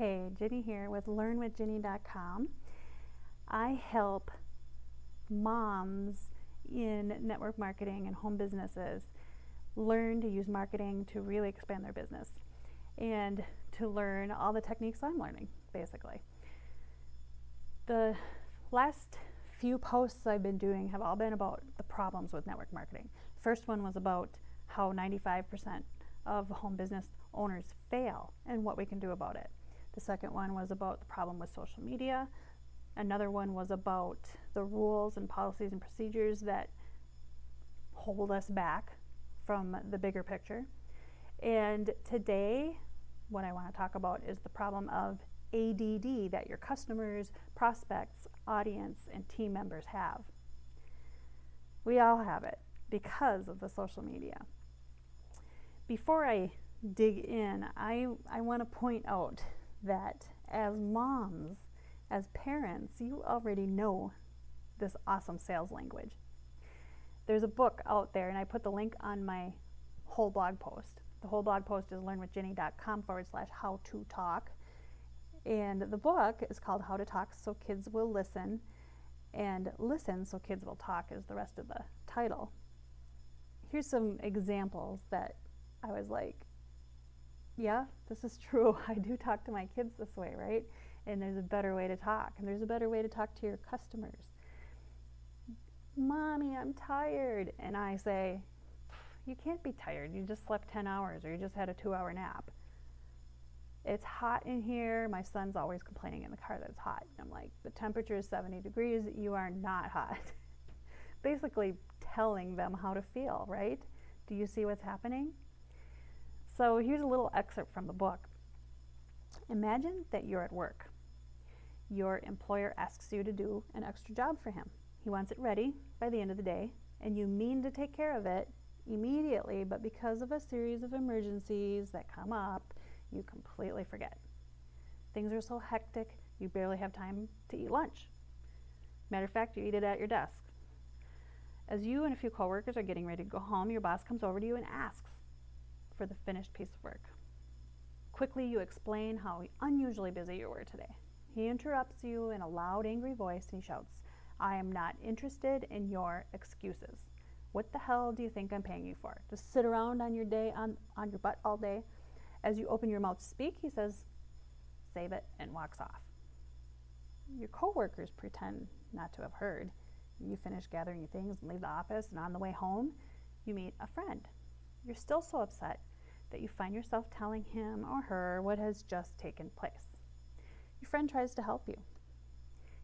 Hey, Ginny here with learnwithginny.com. I help moms in network marketing and home businesses learn to use marketing to really expand their business and to learn all the techniques I'm learning, basically. The last few posts I've been doing have all been about the problems with network marketing. First one was about how 95% of home business owners fail and what we can do about it. The second one was about the problem with social media. Another one was about the rules and policies and procedures that hold us back from the bigger picture. And today, what I want to talk about is the problem of ADD that your customers, prospects, audience, and team members have. We all have it because of the social media. Before I dig in, I, I want to point out that as moms, as parents, you already know this awesome sales language. There's a book out there, and I put the link on my whole blog post. The whole blog post is learnwithginny.com forward slash how to talk. And the book is called How to Talk So Kids Will Listen, and Listen So Kids Will Talk is the rest of the title. Here's some examples that I was like, yeah, this is true. I do talk to my kids this way, right? And there's a better way to talk, and there's a better way to talk to your customers. Mommy, I'm tired. And I say, You can't be tired. You just slept 10 hours or you just had a two hour nap. It's hot in here. My son's always complaining in the car that it's hot. And I'm like, The temperature is 70 degrees. You are not hot. Basically, telling them how to feel, right? Do you see what's happening? So here's a little excerpt from the book. Imagine that you're at work. Your employer asks you to do an extra job for him. He wants it ready by the end of the day, and you mean to take care of it immediately, but because of a series of emergencies that come up, you completely forget. Things are so hectic, you barely have time to eat lunch. Matter of fact, you eat it at your desk. As you and a few coworkers are getting ready to go home, your boss comes over to you and asks, for the finished piece of work. Quickly, you explain how unusually busy you were today. He interrupts you in a loud, angry voice and he shouts, I am not interested in your excuses. What the hell do you think I'm paying you for? To sit around on your day on, on your butt all day? As you open your mouth to speak, he says, save it and walks off. Your coworkers pretend not to have heard. You finish gathering your things and leave the office, and on the way home, you meet a friend. You're still so upset that you find yourself telling him or her what has just taken place. Your friend tries to help you.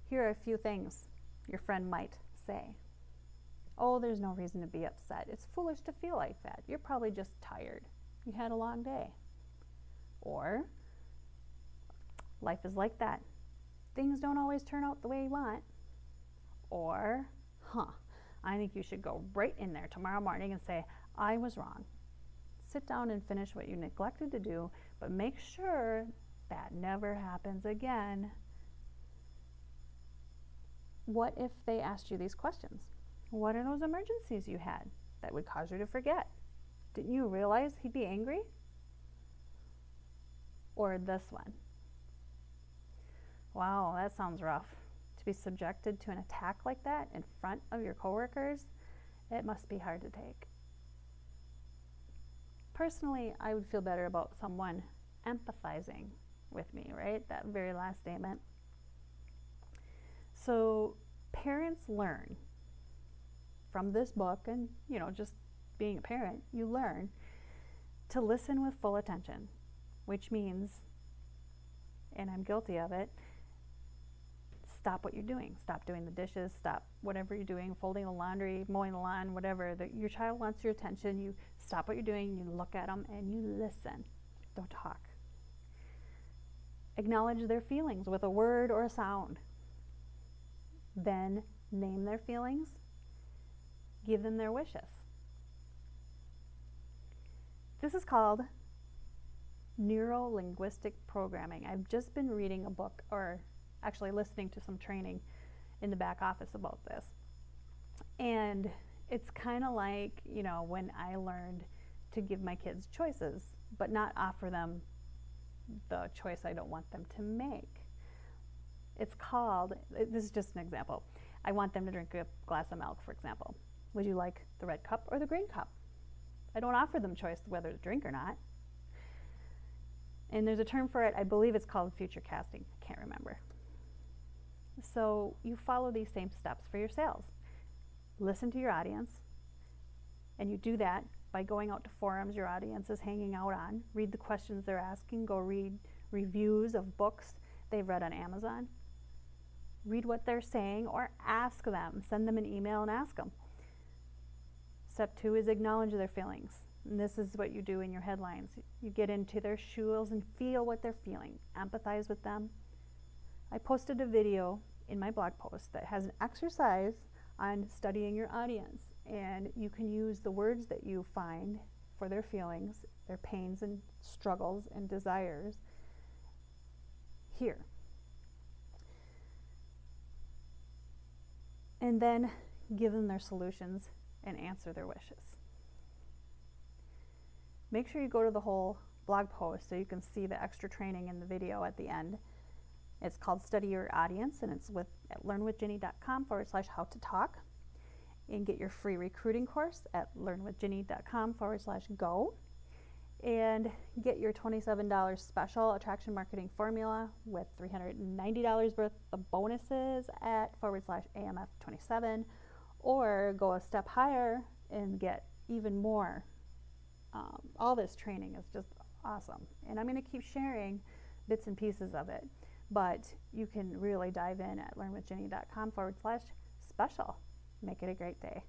Here are a few things your friend might say. Oh, there's no reason to be upset. It's foolish to feel like that. You're probably just tired. You had a long day. Or, life is like that. Things don't always turn out the way you want. Or, huh, I think you should go right in there tomorrow morning and say, I was wrong sit down and finish what you neglected to do, but make sure that never happens again. What if they asked you these questions? What are those emergencies you had that would cause you to forget? Didn't you realize he'd be angry? Or this one? Wow, that sounds rough. To be subjected to an attack like that in front of your coworkers, it must be hard to take personally, I would feel better about someone empathizing with me, right? That very last statement. So, parents learn from this book and, you know, just being a parent, you learn to listen with full attention, which means, and I'm guilty of it, stop what you're doing. Stop doing the dishes, stop whatever you're doing, folding the laundry, mowing the lawn, whatever. The, your child wants your attention. You stop what you're doing, you look at them, and you listen. Don't talk. Acknowledge their feelings with a word or a sound. Then name their feelings, give them their wishes. This is called neuro linguistic programming. I've just been reading a book or actually listening to some training in the back office about this. And it's kind of like, you know, when I learned to give my kids choices, but not offer them the choice I don't want them to make. It's called, this is just an example. I want them to drink a glass of milk, for example. Would you like the red cup or the green cup? I don't offer them choice whether to drink or not. And there's a term for it, I believe it's called future casting. I can't remember. So you follow these same steps for your sales. Listen to your audience, and you do that by going out to forums your audience is hanging out on, read the questions they're asking, go read reviews of books they've read on Amazon, read what they're saying, or ask them. Send them an email and ask them. Step two is acknowledge their feelings. And this is what you do in your headlines. You get into their shoes and feel what they're feeling, empathize with them. I posted a video in my blog post that has an exercise on studying your audience. And you can use the words that you find for their feelings, their pains and struggles and desires here. And then give them their solutions and answer their wishes. Make sure you go to the whole blog post so you can see the extra training in the video at the end. It's called Study Your Audience and it's with at learnwithginny.com forward slash how to talk. And get your free recruiting course at learnwithginny.com forward slash go. And get your $27 special attraction marketing formula with $390 worth of bonuses at forward slash AMF 27. Or go a step higher and get even more. Um, all this training is just awesome. And I'm going to keep sharing bits and pieces of it but you can really dive in at learnwithginny.com forward slash special. Make it a great day.